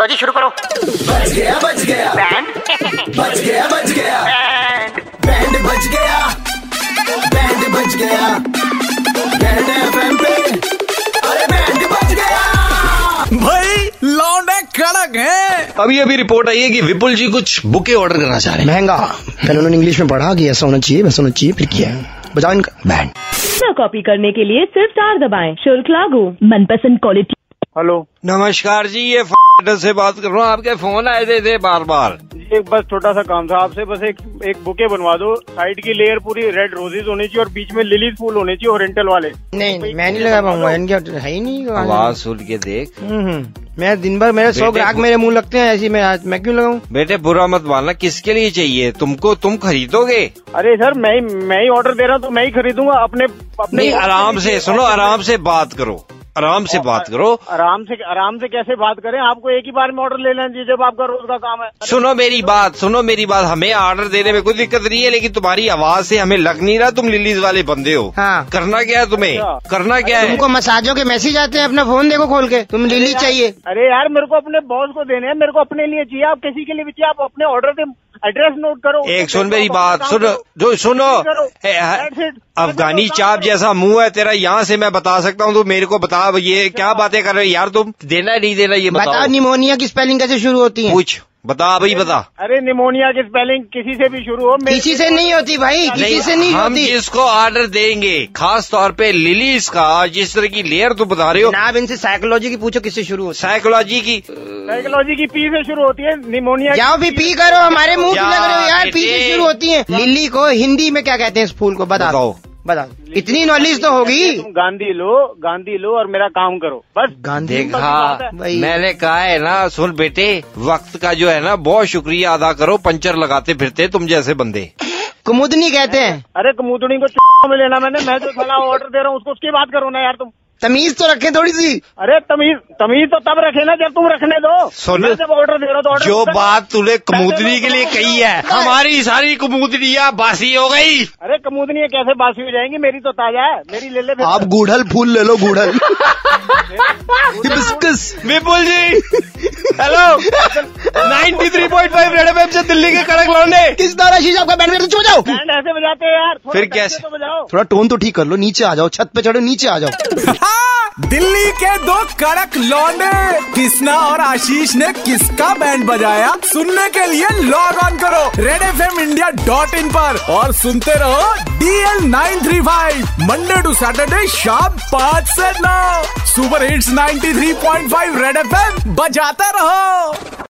लो जी शुरू करो। बच गया बच गया। बैंड बच गया बच गया। बैंड बैंड बच गया। बैंड बच गया। बैंड एफएम पे। अरे बैंड बच गया। भाई लौंडे कड़क हैं। अभी अभी रिपोर्ट आई है कि विपुल जी कुछ बुके ऑर्डर करना चाह रहे हैं। महँगा। पहले उन्होंने इंग्लिश में पढ़ा कि ऐसा होना चाहिए वैसा होना चाहिए फिर किया बजाओ इनका। बैंड कॉपी करने के लिए सिर्फ़ चार दबाएँ। शुल्क लागू। मनपसंद क्वालिटी हेलो नमस्कार जी ये f- से बात कर रहा हूँ आपके फ़ोन आए थे, थे बार बार एक बस छोटा सा काम था आपसे बस एक एक बुके बनवा दो। साइड की लेयर पूरी रेड रोजेज होनी चाहिए और बीच में लिलीज फूल होने चाहिए और ओरिएंटल वाले। नहीं नहीं, मैं नहीं लगा पाऊँगा इनके है ही नहीं आवाज़ सुन के देख। हम्म, हम्म। मैं दिन भर मेरे सौ ग्राहक मेरे मुँह लगते हैं ऐसी मैं आज मैं क्यों लगाऊँ? बेटे बुरा मत मानना किसके लिए चाहिए? तुमको तुम खरीदोगे? अरे सर मैं मैं ही ऑर्डर दे रहा हूँ तो मैं ही खरीदूँगा अपने अपने आराम से सुनो आराम से बात करो। आराम से बात करो। आराम से आराम से कैसे बात करें? आपको एक ही बार में ऑर्डर ले लेना चाहिए जब आपका रोज का काम है। सुनो मेरी बात सुनो मेरी बात। हमें ऑर्डर देने में कोई दिक्कत नहीं है लेकिन तुम्हारी आवाज़ से हमें लग नहीं रहा तुम लिलीज वाले बंदे हो। हाँ। करना क्या है तुम्हें? अच्छा। करना क्या है? तुमको मसाजों के मैसेज आते हैं अपना फ़ोन देखो खोल के। तुम लिली चाहिए। अरे यार मेरे को अपने बॉस को देने हैं मेरे को अपने लिए चाहिए। आप किसी के लिए भी चाहिए आप अपने ऑर्डर दे एड्रेस नोट करो। एक सुन मेरी बात सुनो जो सुनो। अफगानी चाप जैसा मुँह है तेरा यहाँ से मैं बता सकता हूँ तो मेरे को बता ये क्या बातें कर रहे हो? यार तुम देना नहीं देना ये बता, बताओ निमोनिया की स्पेलिंग कैसे शुरू होती है? पूछ। बता अभी बता। अरे निमोनिया की स्पेलिंग किसी से भी शुरू हो किसी से नहीं होती भाई किसी से नहीं हम होती। जिसको ऑर्डर देंगे खास तौर पे लिलीज का जिस तरह की लेयर तू बता रहे हो। जनाब इनसे साइकोलॉजी की पूछो किससे शुरू होती साइकोलॉजी की। साइकोलॉजी की पी से शुरू होती है निमोनिया है जाओ भी पी करो हमारे मुँह लग रहे हो यार पी से शुरू होती है। लिली को हिंदी में क्या कहते हैं इस फूल को बता। बताओ। बता इतनी नॉलेज तो होगी। तुम गांधी लो गांधी लो और मेरा काम करो। बस। गांधी देखा मैंने कहा है ना सुन बेटे वक्त का जो है ना बहुत शुक्रिया अदा करो पंचर लगाते फिरते तुम जैसे बंदे। कुमुदनी कहते हैं। अरे कुमुदनी को में लेना मैंने मैं जो साला ऑर्डर दे रहा हूँ उसको उसकी बात करो ना यार तुम। तमीज तो रखे थोड़ी सी। अरे तमीज तमीज तो तब रखे ना जब तुम रखने दो। सुन, जब ऑर्डर दे रहा हूँ तो ऑर्डर जो बात तूने कमूदनी के लिए कही है हमारी सारी कमूदनियाँ बासी हो गई। अरे कमूदनी कैसे बासी हो जाएँगी? मेरी तो ताज़ा है। मेरी ले ले। आप गूढ़ल फूल ले लो hibiscus. Vipul ji hello 93.5 Red FM से दिल्ली के कड़क लौंडे किस तरह शीश आपका बैंड में बजाओ बैंड ऐसे बजाते हैं यार फिर कैसे? तो बजाओ। थोड़ा टोन तो ठीक कर लो नीचे आ जाओ छत पे चढ़ो नीचे आ जाओ। हाँ, दिल्ली के दो कड़क लौंडे। कृष्णा और आशीष ने किसका बैंड बजाया? सुनने के लिए लॉग ऑन करो Red F M India dot in पर। और सुनते रहो DL nine three five Monday to Saturday शाम पाँच से नौ। Super hits 93.5 Red F M बजाते रहो।